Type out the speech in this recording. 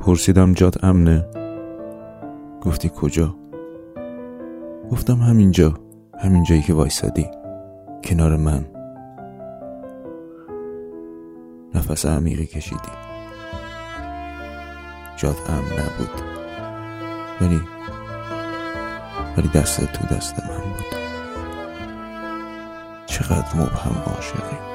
پرسیدم جات امنه؟ گفتی کجا؟ گفتم همینجا همین جایی که وایسادی کنار من. نفس عمیقی کشیدی. جات امن نبود. ولی ولی دست تو دست من بود. چقدر مبهم عاشقی.